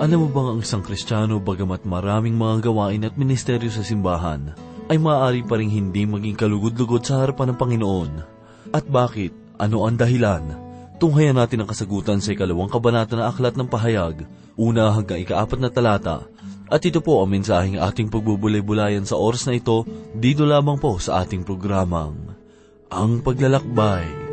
Alam mo bang ang isang Kristiyano bagamat maraming mga gawain at ministeryo sa simbahan, ay maaari pa rin hindi maging kalugod-lugod sa harapan ng Panginoon? At bakit? Ano ang dahilan? Tunghayan natin ang kasagutan sa ikalawang kabanata ng Aklat ng Pahayag, una hanggang ikaapat na talata. At ito po ang mensaheng ating pagbubulay-bulayan sa oras na ito, dito lamang po sa ating programang, Ang Paglalakbay.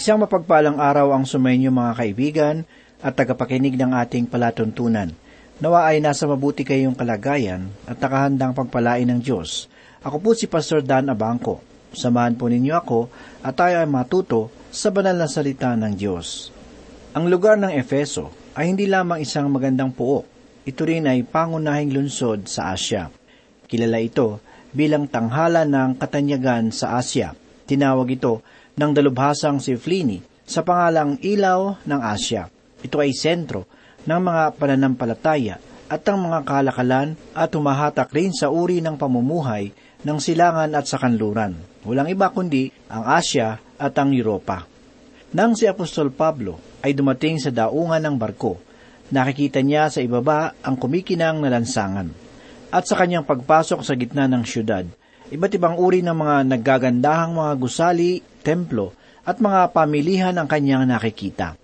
Isang mapagpalang araw ang sumainyo mga kaibigan at tagapakinig ng ating palatuntunan. Nawa ay nasa mabuti kayong kalagayan at nakahandang pagpalain ng Diyos. Ako po si Pastor Dan Abangco. Samahan po ninyo ako at tayo ay matuto sa banal na salita ng Diyos. Ang lugar ng Efeso ay hindi lamang isang magandang puok. Ito rin ay pangunahing lungsod sa Asya. Kilala ito bilang tanghala ng katanyagan sa Asya. Tinawag ito ng dalubhasang si Pliny sa pangalang Ilaw ng Asya. Ito ay sentro ng mga pananampalataya at ang mga kalakalan at humahatak rin sa uri ng pamumuhay ng silangan at sa kanluran. Walang iba kundi ang Asya at ang Europa. Nang si Apostol Pablo ay dumating sa daungan ng barko, nakikita niya sa ibaba ang kumikinang na lansangan. At sa kanyang pagpasok sa gitna ng syudad, iba't ibang uri ng mga naggagandahang mga gusali, templo, at mga pamilihan ang kanyang nakikita.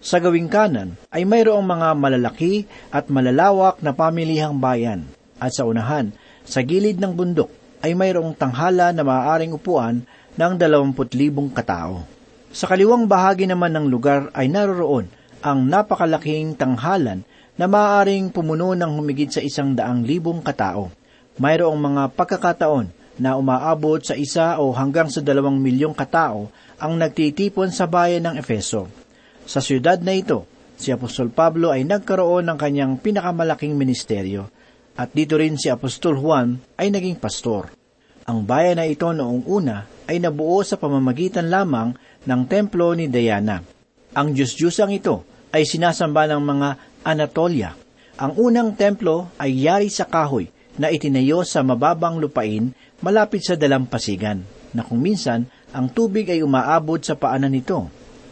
Sa gawing kanan ay mayroong mga malalaki at malalawak na pamilihang bayan, at sa unahan, sa gilid ng bundok, ay mayroong tanghala na maaaring upuan ng 20,000 katao. Sa kaliwang bahagi naman ng lugar ay naroroon ang napakalaking tanghalan na maaaring pumuno ng humigit sa isang daang libong katao. Mayroong mga pagkakataon na umaabot sa isa o hanggang sa dalawang milyong katao ang nagtitipon sa bayan ng Efeso. Sa siyudad na ito, si Apostol Pablo ay nagkaroon ng kanyang pinakamalaking ministeryo at dito rin si Apostol Juan ay naging pastor. Ang bayan na ito noong una ay nabuo sa pamamagitan lamang ng templo ni Diana. Ang Diyos-Diyosang ito ay sinasamba ng mga Anatolia. Ang unang templo ay yari sa kahoy na itinayo sa mababang lupain malapit sa dalampasigan, na kung minsan ang tubig ay umaabot sa paanan nito.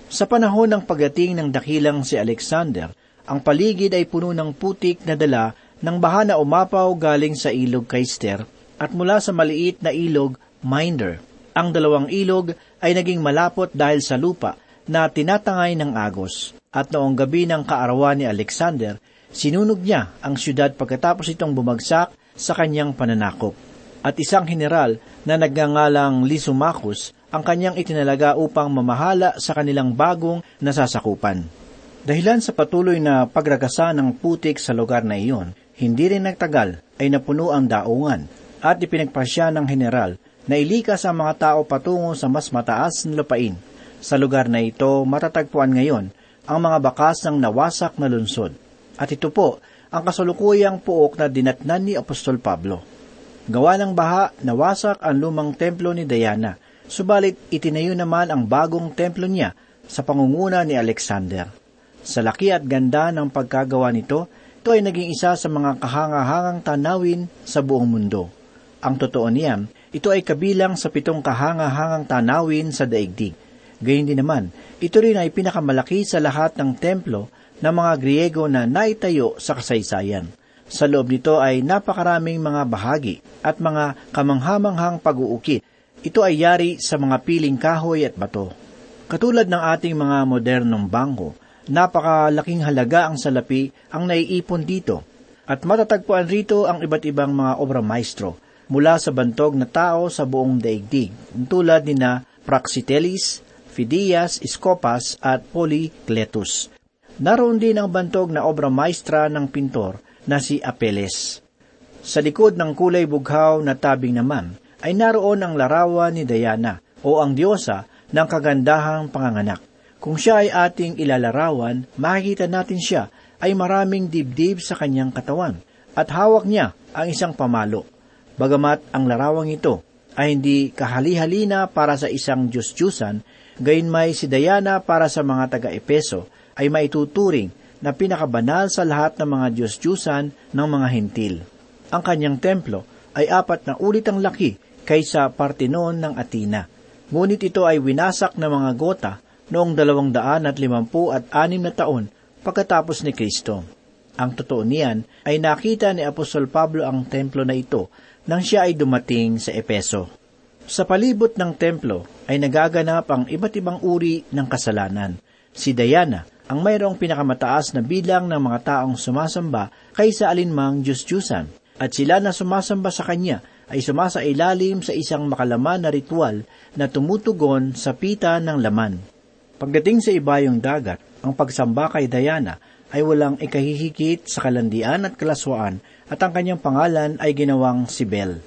Sa panahon ng pagdating ng dakilang si Alexander, ang paligid ay puno ng putik na dala ng baha na umapaw galing sa ilog Kaister at mula sa maliit na ilog Minder. Ang dalawang ilog ay naging malapot dahil sa lupa na tinatangay ng agos. At noong gabi ng kaarawan ni Alexander, sinunog niya ang siyudad pagkatapos itong bumagsak sa kanyang pananakop. At isang general na nagngangalang Lysimachus ang kanyang itinalaga upang mamahala sa kanilang bagong nasasakupan. Dahilan sa patuloy na pagragasa ng putik sa lugar na iyon, hindi rin nagtagal ay napuno ang daungan at ipinagpasya ng general na ilikas ang mga tao patungo sa mas mataas na lupain. Sa lugar na ito matatagpuan ngayon ang mga bakas ng nawasak na lungsod. At ito po ang kasalukuyang puok na dinatnan ni Apostol Pablo. Gawa ng baha, nawasak ang lumang templo ni Diana, subalit itinayo naman ang bagong templo niya sa pangunguna ni Alexander. Sa laki at ganda ng pagkagawa nito, ito ay naging isa sa mga kahangahangang tanawin sa buong mundo. Ang totoo niyan, ito ay kabilang sa pitong kahangahangang tanawin sa daigdig. Gayun din naman, ito rin ay pinakamalaki sa lahat ng templo ng mga Griego na naitayo sa kasaysayan. Sa loob nito ay napakaraming mga bahagi at mga kamanghamanghang pag-uukit. Ito ay yari sa mga piling kahoy at bato. Katulad ng ating mga modernong bangko, napakalaking halaga ang salapi ang naiipon dito. At matatagpuan rito ang iba't ibang mga obra maestro mula sa bantog na tao sa buong daigdig, tulad ni na Praxiteles, Phidias, Escopas at Polycletus. Naroon din ang bantog na obra maestra ng pintor na si Apeles. Sa likod ng kulay bughaw na tabing naman ay naroon ang larawan ni Diana o ang diyosa ng kagandahang panganganak. Kung siya ay ating ilalarawan, makikita natin siya ay maraming dibdib sa kanyang katawan at hawak niya ang isang pamalo. Bagamat ang larawang ito ay hindi kahali-halina para sa isang Diyos-Diyusan, gayunmay si Diana para sa mga taga-Epeso ay maituturing na pinakabanal sa lahat ng mga Diyos-Diyusan ng mga hintil. Ang kanyang templo ay apat na ulit ang laki kaysa Partenon ng Atina. Ngunit ito ay winasak ng mga gota noong dalawang daan at limampu at anim na taon pagkatapos ni Kristo. Ang totoo niyan ay nakita ni Apostol Pablo ang templo na ito nang siya ay dumating sa Epeso. Sa palibot ng templo ay nagaganap ang iba't ibang uri ng kasalanan. Si Diana ang mayroong pinakamataas na bilang ng mga taong sumasamba kaysa alinmang Diyos-Diyusan, at sila na sumasamba sa kanya ay sumasailalim sa isang makalaman na ritual na tumutugon sa pita ng laman. Pagdating sa ibayong dagat, ang pagsamba kay Diana ay walang ikahihigit sa kalandian at kalaswaan at ang kanyang pangalan ay ginawang si Bel.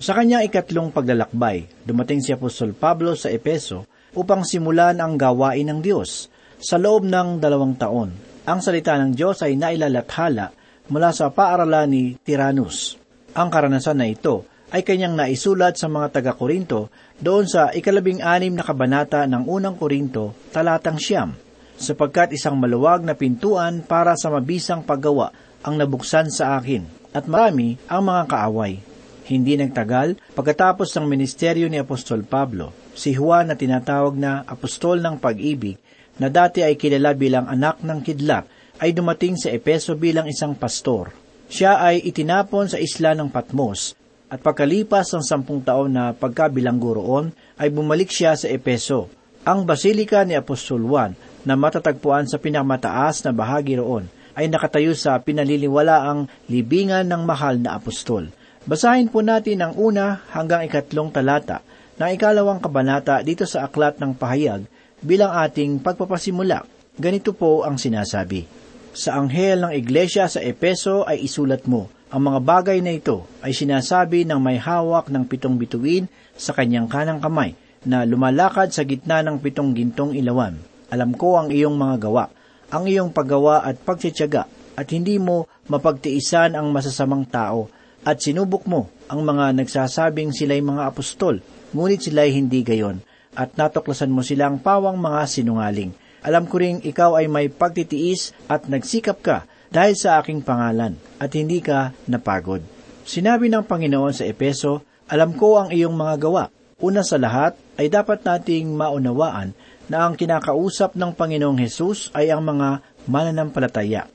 Sa kanyang ikatlong paglalakbay, dumating si Apostol Pablo sa Epeso upang simulan ang gawain ng Diyos. Sa loob ng dalawang taon, ang salita ng Diyos ay nailalathala mula sa paaralan ni Tyrannus. Ang karanasan na ito ay kanyang naisulat sa mga taga-Korinto doon sa ikalabing anim na kabanata ng unang Korinto, talatang siyam, sapagkat isang maluwag na pintuan para sa mabisang paggawa ang nabuksan sa akin, at marami ang mga kaaway. Hindi nagtagal, pagkatapos ng ministeryo ni Apostol Pablo, si Juan na tinatawag na Apostol ng Pag-ibig, na dati ay kilala bilang anak ng kidlat, ay dumating sa Epeso bilang isang pastor. Siya ay itinapon sa isla ng Patmos, at pagkalipas ng sampung taon na pagkabilanggo roon, ay bumalik siya sa Epeso, ang basilika ni Apostol Juan na matatagpuan sa pinakamataas na bahagi roon ay nakatayo sa pinaliliwalaang libingan ng mahal na apostol. Basahin po natin ang una hanggang ikatlong talata ng ikalawang kabanata dito sa Aklat ng Pahayag bilang ating pagpapasimula. Ganito po ang sinasabi. Sa anghel ng iglesia sa Epeso ay isulat mo, ang mga bagay na ito ay sinasabi ng may hawak ng pitong bituin sa kanyang kanang kamay na lumalakad sa gitna ng pitong gintong ilawan. Alam ko ang iyong mga gawa, ang iyong paggawa at pagtsitsaga, at hindi mo mapagtiisan ang masasamang tao, at sinubok mo ang mga nagsasabing sila'y mga apostol, ngunit sila'y hindi gayon, at natuklasan mo silang pawang mga sinungaling. Alam ko ring ikaw ay may pagtitiis at nagsikap ka dahil sa aking pangalan, at hindi ka napagod. Sinabi ng Panginoon sa Epeso, Alam ko ang iyong mga gawa. Una sa lahat ay dapat nating maunawaan na ang kinakausap ng Panginoong Hesus ay ang mga mananampalataya.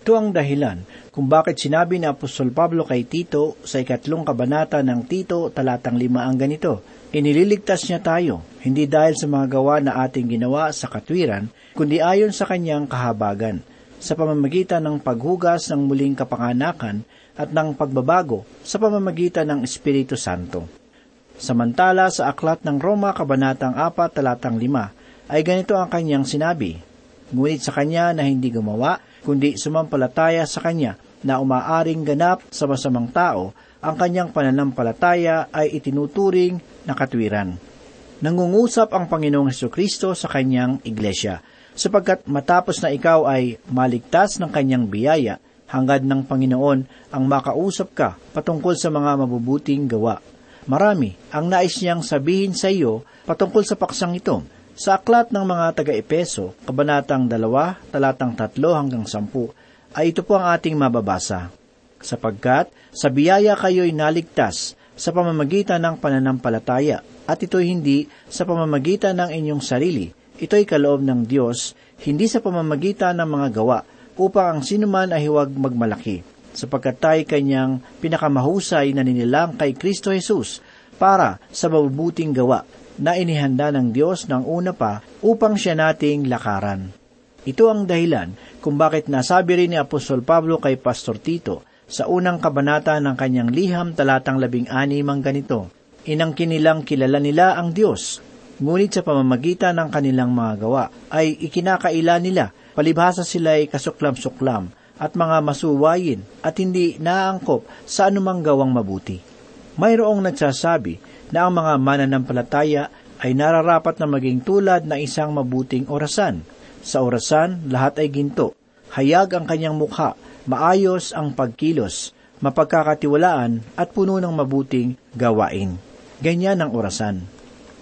Ito ang dahilan kung bakit sinabi ni Apostol Pablo kay Tito sa ikatlong kabanata ng Tito talatang lima ang ganito, Inililigtas niya tayo, hindi dahil sa mga gawa na ating ginawa sa katwiran, kundi ayon sa kanyang kahabagan, sa pamamagitan ng paghugas ng muling kapanganakan at ng pagbabago sa pamamagitan ng Espiritu Santo. Samantala sa aklat ng Roma Kabanatang 4 talatang 5 ay ganito ang kanyang sinabi, Ngunit sa kanya na hindi gumawa, kundi sumampalataya sa kanya na umaaring ganap sa masamang tao, ang kanyang pananampalataya ay itinuturing na katwiran. Nangungusap ang Panginoong Heso Kristo sa kanyang iglesia, sapagkat matapos na ikaw ay maligtas ng kanyang biyaya, hangad ng Panginoon ang makausap ka patungkol sa mga mabubuting gawa. Marami ang nais niyang sabihin sa iyo patungkol sa paksang ito. Sa aklat ng mga taga-Epeso, kabanatang 2, talatang 3 hanggang 10, ay ito po ang ating mababasa. Sapagkat sa biyaya kayo'y naligtas sa pamamagitan ng pananampalataya, at ito'y hindi sa pamamagitan ng inyong sarili. Ito'y kaloob ng Diyos, hindi sa pamamagitan ng mga gawa, upang ang sinuman ay huwag magmalaki, sapagkat tayo kanyang pinakamahusay na ninilang kay Kristo Jesus para sa mabubuting gawa na inihanda ng Diyos ng una pa upang siya nating lakaran. Ito ang dahilan kung bakit nasabi rin ni Apostol Pablo kay Pastor Tito sa unang kabanata ng kanyang liham talatang labing anim ang ganito, Inangkin nilang kilala nila ang Diyos, ngunit sa pamamagitan ng kanilang mga gawa ay ikinakaila nila, palibhasa sila ay kasuklam-suklam at mga masuwayin at hindi naangkop sa anumang gawang mabuti. Mayroong nagsasabi na ang mga mananampalataya ay nararapat na maging tulad ng isang mabuting orasan. Sa orasan, lahat ay ginto. Hayag ang kanyang mukha, maayos ang pagkilos, mapagkakatiwalaan at puno ng mabuting gawain. Ganyan ang orasan.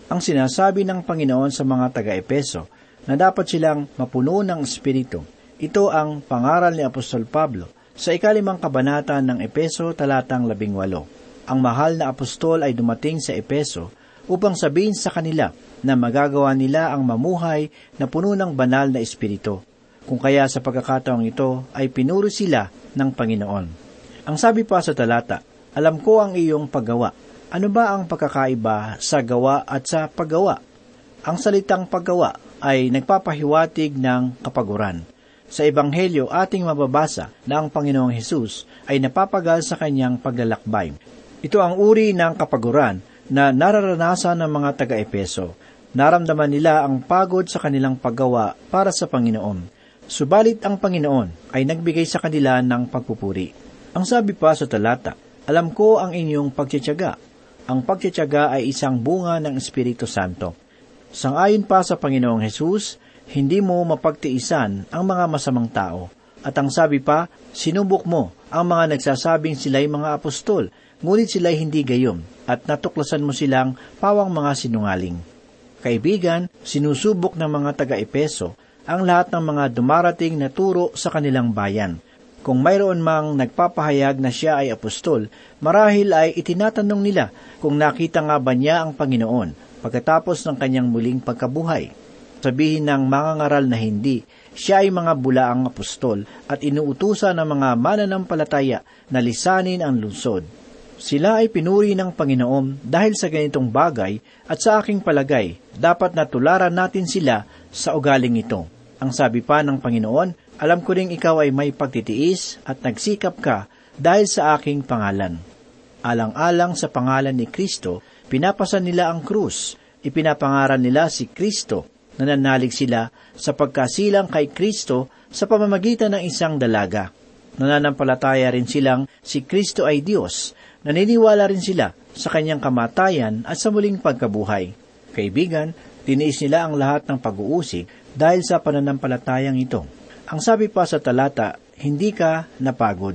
Ang sinasabi ng Panginoon sa mga taga-Epeso na dapat silang mapuno ng Espiritu. Ito ang pangaral ni Apostol Pablo sa ikalimang kabanata ng Epeso talatang labing walo. Ang mahal na apostol ay dumating sa Epeso upang sabihin sa kanila na magagawa nila ang mamuhay na puno ng banal na espiritu. Kung kaya sa pagkakataong ito ay pinuro sila ng Panginoon. Ang sabi pa sa talata, Alam ko ang iyong paggawa. Ano ba ang pagkakaiba sa gawa at sa paggawa? Ang salitang paggawa ay nagpapahiwatig ng kapaguran. Sa Ebanghelyo ating mababasa na ang Panginoong Hesus ay napapagal sa kanyang paglalakbay. Ito ang uri ng kapaguran na nararanasan ng mga taga-Epeso. Naramdaman nila ang pagod sa kanilang paggawa para sa Panginoon. Subalit ang Panginoon ay nagbigay sa kanila ng pagpupuri. Ang sabi pa sa talata, Alam ko ang inyong pagtsatsaga. Ang pagtsatsaga ay isang bunga ng Espiritu Santo. Sangayon pa sa Panginoong Hesus, hindi mo mapagtiisan ang mga masamang tao. At ang sabi pa, sinubok mo ang mga nagsasabing sila'y mga apostol, ngunit sila'y hindi gayom, at natuklasan mo silang pawang mga sinungaling. Kaibigan, sinusubok ng mga taga-Epeso ang lahat ng mga dumarating na turo sa kanilang bayan. Kung mayroon mang nagpapahayag na siya ay apostol, marahil ay itinatanong nila kung nakita nga ba niya ang Panginoon pagkatapos ng kanyang muling pagkabuhay. Sabihin ng mga ngaral na hindi, siya ay mga bulaang apostol at inuutusan ng mga mananampalataya na lisanin ang lungsod. Sila ay pinuri ng Panginoon dahil sa ganitong bagay at sa aking palagay, dapat natularan natin sila sa ugaling ito. Ang sabi pa ng Panginoon, alam ko ring ikaw ay may pagtitiis at nagsikap ka dahil sa aking pangalan. Alang-alang sa pangalan ni Kristo, pinapasan nila ang krus, ipinapangaran nila si Kristo, nananalig sila sa pagkasilang kay Kristo sa pamamagitan ng isang dalaga. Nananampalataya rin silang si Kristo ay Diyos, naniniwala rin sila sa kanyang kamatayan at sa muling pagkabuhay. Kaibigan, tiniis nila ang lahat ng pag-uusig dahil sa pananampalatayang ito. Ang sabi pa sa talata, hindi ka napagod.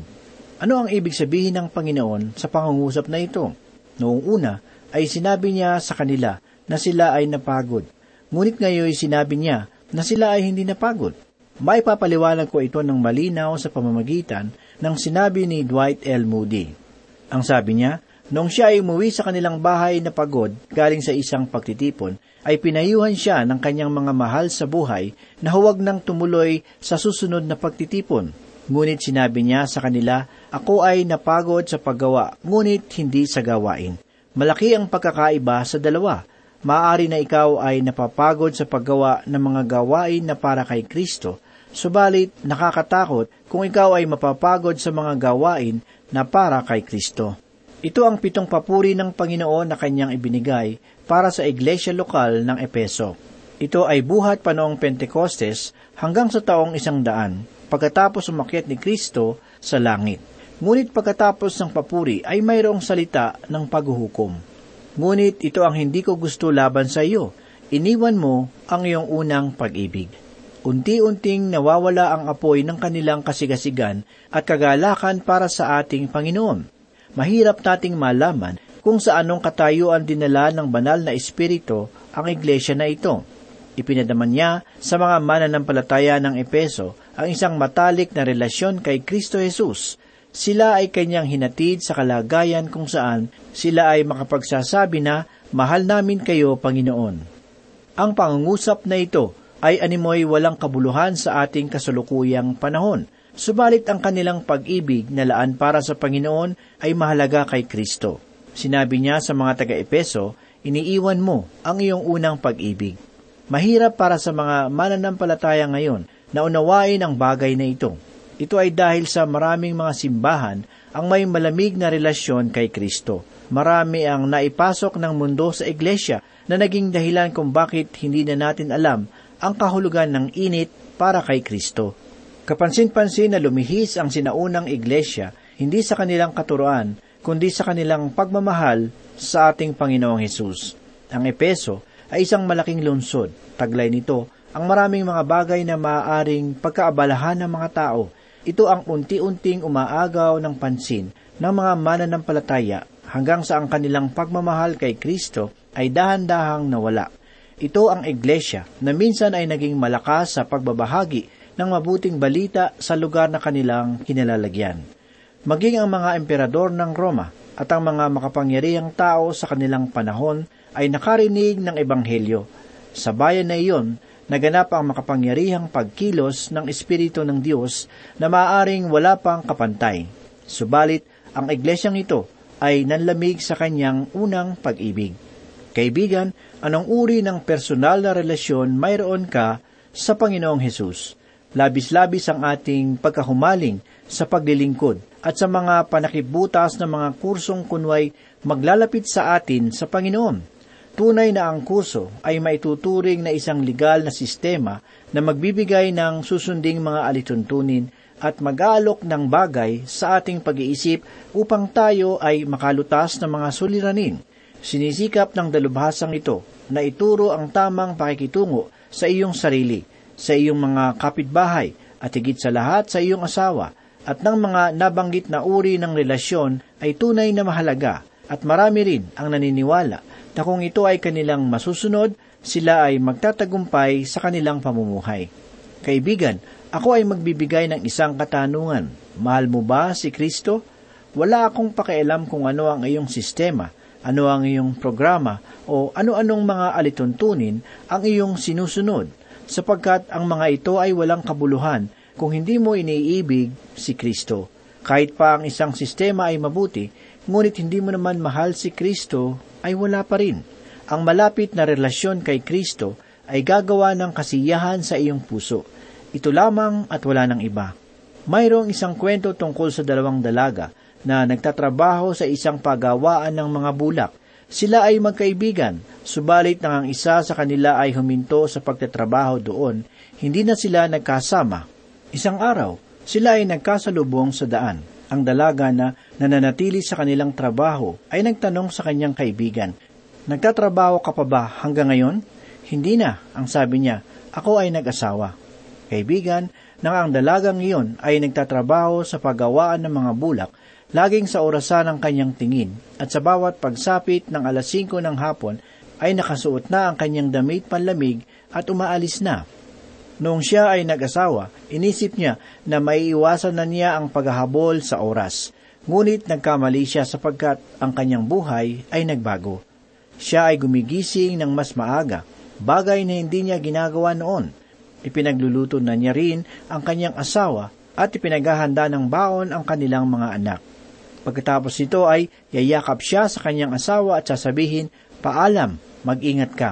Ano ang ibig sabihin ng Panginoon sa pangungusap na ito? Noong una ay sinabi niya sa kanila na sila ay napagod. Ngunit ngayon sinabi niya na sila ay hindi napagod. May papaliwanag ko ito ng malinaw sa pamamagitan ng sinabi ni Dwight L. Moody. Ang sabi niya, noong siya ay umuwi sa kanilang bahay na pagod galing sa isang pagtitipon, ay pinayuhan siya ng kanyang mga mahal sa buhay na huwag nang tumuloy sa susunod na pagtitipon. Ngunit sinabi niya sa kanila, Ako ay napagod sa paggawa, ngunit hindi sa gawain. Malaki ang pagkakaiba sa dalawa. Maaari na ikaw ay napapagod sa paggawa ng mga gawain na para kay Kristo, subalit nakakatakot kung ikaw ay mapapagod sa mga gawain na para kay Kristo. Ito ang pitong papuri ng Panginoon na kanyang ibinigay para sa iglesia lokal ng Epeso. Ito ay buhat pa noong Pentecostes hanggang sa taong isang daan, pagkatapos umakyat ni Kristo sa langit. Ngunit pagkatapos ng papuri ay mayroong salita ng paghuhukom. Ngunit ito ang hindi ko gusto laban sa iyo. Iniwan mo ang iyong unang pag-ibig. Unti-unting nawawala ang apoy ng kanilang kasigasigan at kagalakan para sa ating Panginoon. Mahirap nating malaman kung sa anong katayuan dinala ng banal na espiritu ang iglesia na ito. Ipinadaman niya sa mga mananampalataya ng Epeso ang isang matalik na relasyon kay Kristo Jesus. Sila ay kanyang hinatid sa kalagayan kung saan sila ay makapagsasabi na, Mahal namin kayo, Panginoon. Ang pangungusap na ito ay animoy walang kabuluhan sa ating kasalukuyang panahon. Subalit ang kanilang pag-ibig na laan para sa Panginoon ay mahalaga kay Kristo. Sinabi niya sa mga taga-Epeso, iniiwan mo ang iyong unang pag-ibig. Mahirap para sa mga mananampalataya ngayon na unawain ang bagay na ito. Ito ay dahil sa maraming mga simbahan ang may malamig na relasyon kay Kristo. Marami ang naipasok ng mundo sa iglesia na naging dahilan kung bakit hindi na natin alam ang kahulugan ng init para kay Kristo. Kapansin-pansin na lumihis ang sinaunang iglesia hindi sa kanilang katuroan, kundi sa kanilang pagmamahal sa ating Panginoong Hesus. Ang Epeso ay isang malaking lungsod. Taglay nito ang maraming mga bagay na maaaring pagkaabalahan ng mga tao. Ito ang unti-unting umaagaw ng pansin ng mga mananampalataya hanggang sa ang kanilang pagmamahal kay Kristo ay dahan-dahang nawala. Ito ang iglesia na minsan ay naging malakas sa pagbabahagi ng mabuting balita sa lugar na kanilang kinalalagyan. Maging ang mga emperador ng Roma at ang mga makapangyarihang tao sa kanilang panahon ay nakarinig ng ebanghelyo. Sa bayan na iyon, naganap ang makapangyarihang pagkilos ng Espiritu ng Diyos na maaaring wala pang kapantay. Subalit, ang iglesyang ito ay nanlamig sa kanyang unang pag-ibig. Kaibigan, anong uri ng personal na relasyon mayroon ka sa Panginoong Hesus? Labis-labis ang ating pagkahumaling sa paglilingkod at sa mga panakibutas ng mga kursong kunway maglalapit sa atin sa Panginoon. Tunay na ang kurso ay maituturing na isang legal na sistema na magbibigay ng susunding mga alituntunin at mag-aalok ng bagay sa ating pag-iisip upang tayo ay makalutas ng mga suliranin. Sinisikap ng dalubhasang ito na ituro ang tamang pakikitungo sa iyong sarili – sa iyong mga kapitbahay at higit sa lahat sa iyong asawa at ng mga nabanggit na uri ng relasyon ay tunay na mahalaga at marami rin ang naniniwala na kung ito ay kanilang masusunod, sila ay magtatagumpay sa kanilang pamumuhay. Kaibigan, ako ay magbibigay ng isang katanungan. Mahal mo ba si Kristo? Wala akong pakialam kung ano ang iyong sistema, ano ang iyong programa, o ano-anong mga alituntunin ang iyong sinusunod sapagkat ang mga ito ay walang kabuluhan kung hindi mo iniibig si Kristo. Kahit pa ang isang sistema ay mabuti, ngunit hindi mo naman mahal si Kristo, ay wala pa rin. Ang malapit na relasyon kay Kristo ay gagawa ng kasiyahan sa iyong puso. Ito lamang at wala ng iba. Mayroong isang kwento tungkol sa dalawang dalaga na nagtatrabaho sa isang pagawaan ng mga bulak. Sila ay magkaibigan, subalit nang ang isa sa kanila ay huminto sa pagtatrabaho doon, hindi na sila nagkasama. Isang araw, sila ay nagkasalubong sa daan. Ang dalaga na nananatili sa kanilang trabaho ay nagtanong sa kanyang kaibigan, Nagtatrabaho ka pa ba hanggang ngayon? Hindi na, ang sabi niya, ako ay nag-asawa. Kaibigan, nang ang dalagang iyon ay nagtatrabaho sa paggawaan ng mga bulak, laging sa orasan ng kanyang tingin, at sa bawat pagsapit ng alas 5 ng hapon ay nakasuot na ang kanyang damit panlamig at umaalis na. Noong siya ay nag-asawa, inisip niya na maiiwasan na niya ang paghahabol sa oras. Ngunit nagkamali siya sapagkat ang kanyang buhay ay nagbago. Siya ay gumigising ng mas maaga, bagay na hindi niya ginagawa noon. Ipinagluluto na niya rin ang kanyang asawa at ipinaghahanda ng baon ang kanilang mga anak. Pagkatapos nito ay yayakap siya sa kanyang asawa at sasabihin, Paalam, mag-ingat ka.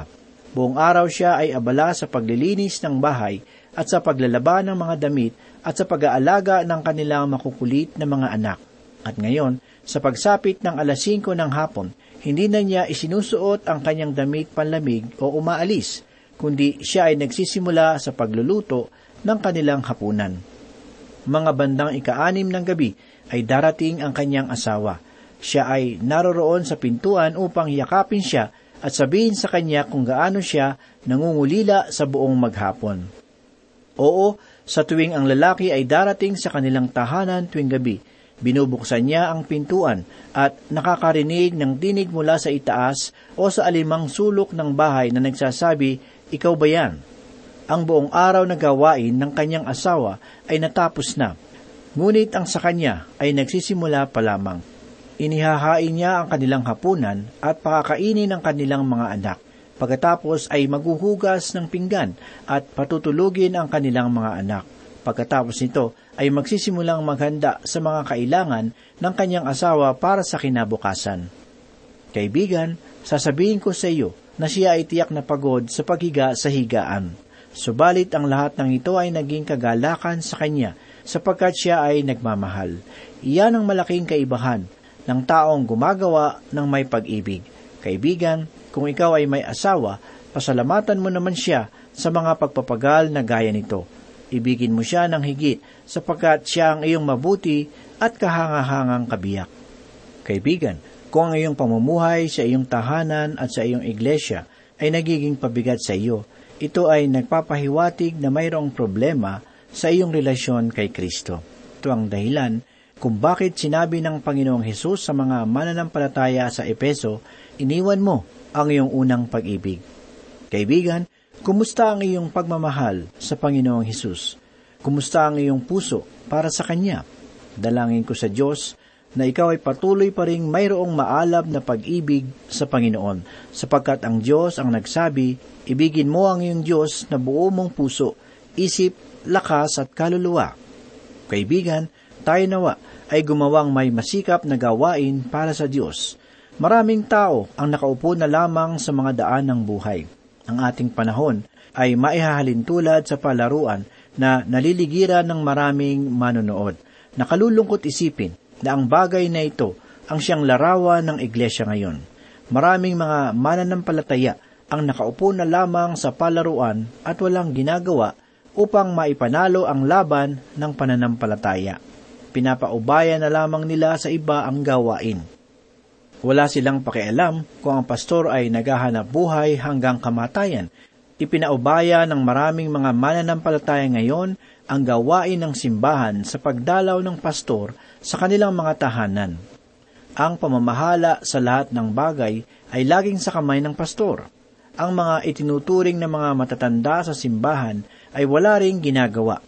Buong araw siya ay abala sa paglilinis ng bahay at sa paglalaba ng mga damit at sa pag-aalaga ng kanilang makukulit na mga anak. At ngayon, sa pagsapit ng alas 5 ng hapon, hindi na niya isinusuot ang kanyang damit panlamig o umaalis, kundi siya ay nagsisimula sa pagluluto ng kanilang hapunan. Mga bandang ikaanim ng gabi ay darating ang kanyang asawa. Siya ay naroroon sa pintuan upang yakapin siya at sabihin sa kanya kung gaano siya nangungulila sa buong maghapon. Oo, sa tuwing ang lalaki ay darating sa kanilang tahanan tuwing gabi, binubuksan niya ang pintuan at nakakarinig ng dinig mula sa itaas o sa alimang sulok ng bahay na nagsasabi, Ikaw ba yan? Ang buong araw na gawain ng kanyang asawa ay natapos na, ngunit ang sa kanya ay nagsisimula pa lamang. Inihahain niya ang kanilang hapunan at pakakainin ang kanilang mga anak. Pagkatapos ay maghuhugas ng pinggan at patutulugin ang kanilang mga anak. Pagkatapos nito ay magsisimulang maghanda sa mga kailangan ng kanyang asawa para sa kinabukasan. Kaibigan, sasabihin ko sa iyo na siya ay tiyak na pagod sa paghiga sa higaan. Subalit ang lahat ng ito ay naging kagalakan sa kanya sapagkat siya ay nagmamahal. Iyan ang malaking kaibahan ng taong gumagawa ng may pag-ibig. Kaibigan, kung ikaw ay may asawa, pasalamatan mo naman siya sa mga pagpapagal na gaya nito. Ibigin mo siya ng higit sapagkat siya ang iyong mabuti at kahangahangang kabiyak. Kaibigan, kung ang iyong pamumuhay sa iyong tahanan at sa iyong iglesia ay nagiging pabigat sa iyo, ito ay nagpapahiwatig na mayroong problema sa iyong relasyon kay Kristo. Ito ang dahilan kung bakit sinabi ng Panginoong Hesus sa mga mananampalataya sa Epeso, iniwan mo ang iyong unang pag-ibig. Kaibigan, kumusta ang iyong pagmamahal sa Panginoong Hesus? Kumusta ang iyong puso para sa Kanya? Dalangin ko sa Diyos na ikaw ay patuloy pa ring mayroong maalab na pag-ibig sa Panginoon, sapagkat ang Diyos ang nagsabi, ibigin mo ang iyong Diyos na buo mong puso, isip, lakas at kaluluwa. Kaibigan, tayo nawa ay gumawang may masikap na gawain para sa Diyos. Maraming tao ang nakaupo na lamang sa mga daan ng buhay. Ang ating panahon ay maihahalin tulad sa palaruan na naliligiran ng maraming manonood. Nakalulungkot isipin na ang bagay na ito ang siyang larawan ng iglesia ngayon. Maraming mga mananampalataya ang nakaupo na lamang sa palaruan at walang ginagawa upang maipanalo ang laban ng pananampalataya. Pinapaubaya na lamang nila sa iba ang gawain. Wala silang pakialam kung ang pastor ay naghahanap buhay hanggang kamatayan. Ipinaubaya ng maraming mga mananampalataya ngayon ang gawain ng simbahan sa pagdalaw ng pastor sa kanilang mga tahanan. Ang pamamahala sa lahat ng bagay ay laging sa kamay ng pastor. Ang mga itinuturing na mga matatanda sa simbahan ay wala ring ginagawa.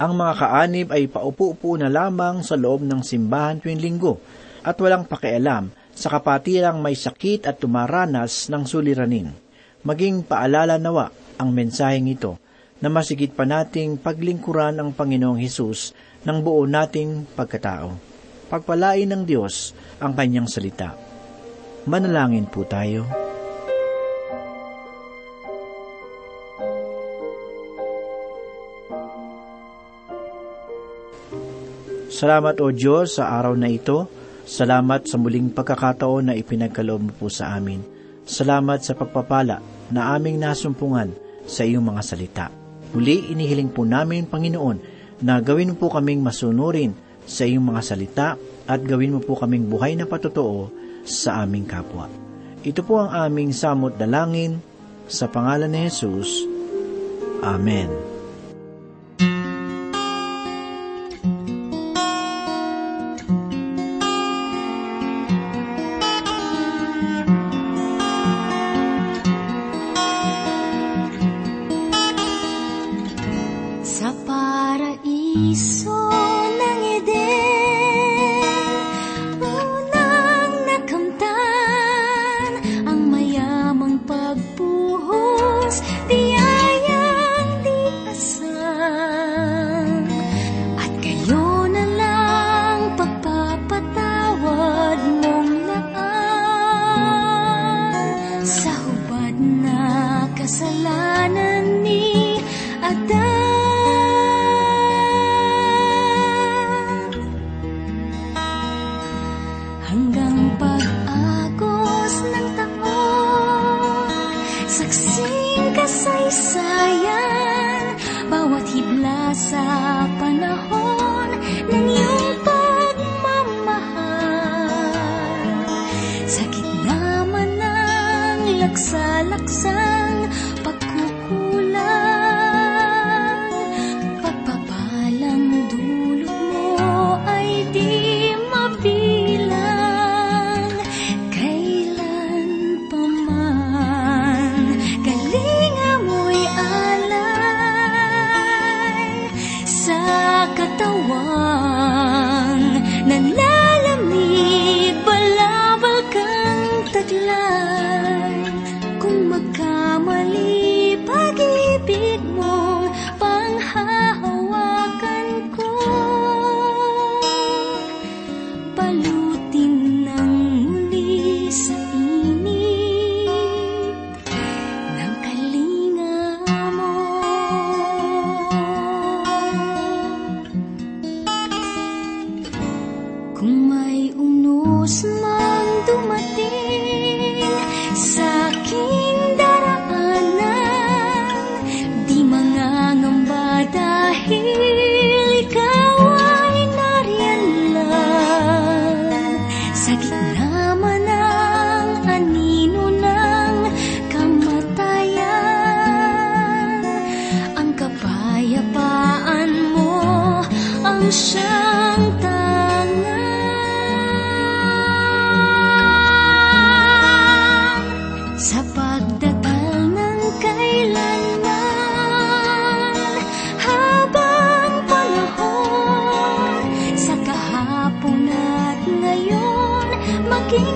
Ang mga kaanib ay paupo-upo na lamang sa loob ng simbahan tuwing linggo at walang pakialam sa kapatirang may sakit at tumaranas ng suliranin. Maging paalala nawa ang mensaheng ito na masigit pa nating paglingkuran ang Panginoong Hesus ng buo nating pagkatao. Pagpalain ng Diyos ang kanyang salita. Manalangin po tayo. Salamat o Diyos sa araw na ito. Salamat sa muling pagkakataon na ipinagkaloob mo po sa amin. Salamat sa pagpapala na aming nasumpungan sa iyong mga salita. Muli inihiling po namin, Panginoon, na gawin mo po kaming masunurin sa iyong mga salita at gawin mo po kaming buhay na patotoo sa aming kapwa. Ito po ang aming samot dalangin sa pangalan ni Jesus. Amen. masa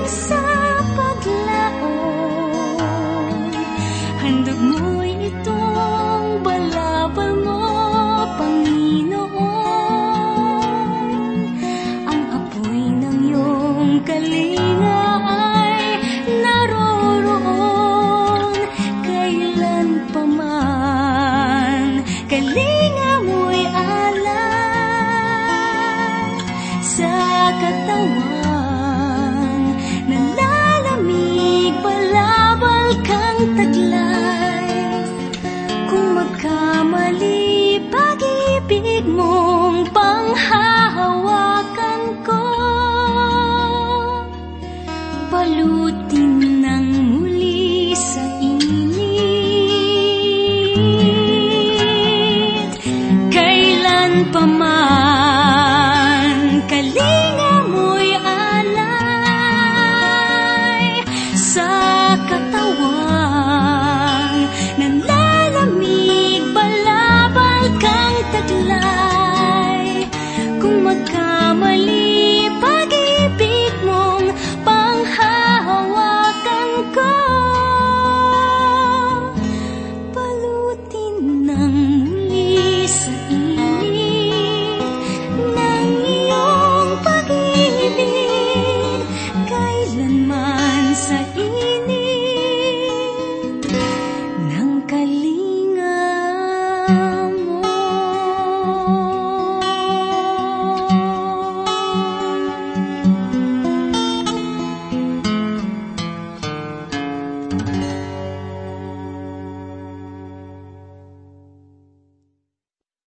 sa paglaon. Handog mo'y ito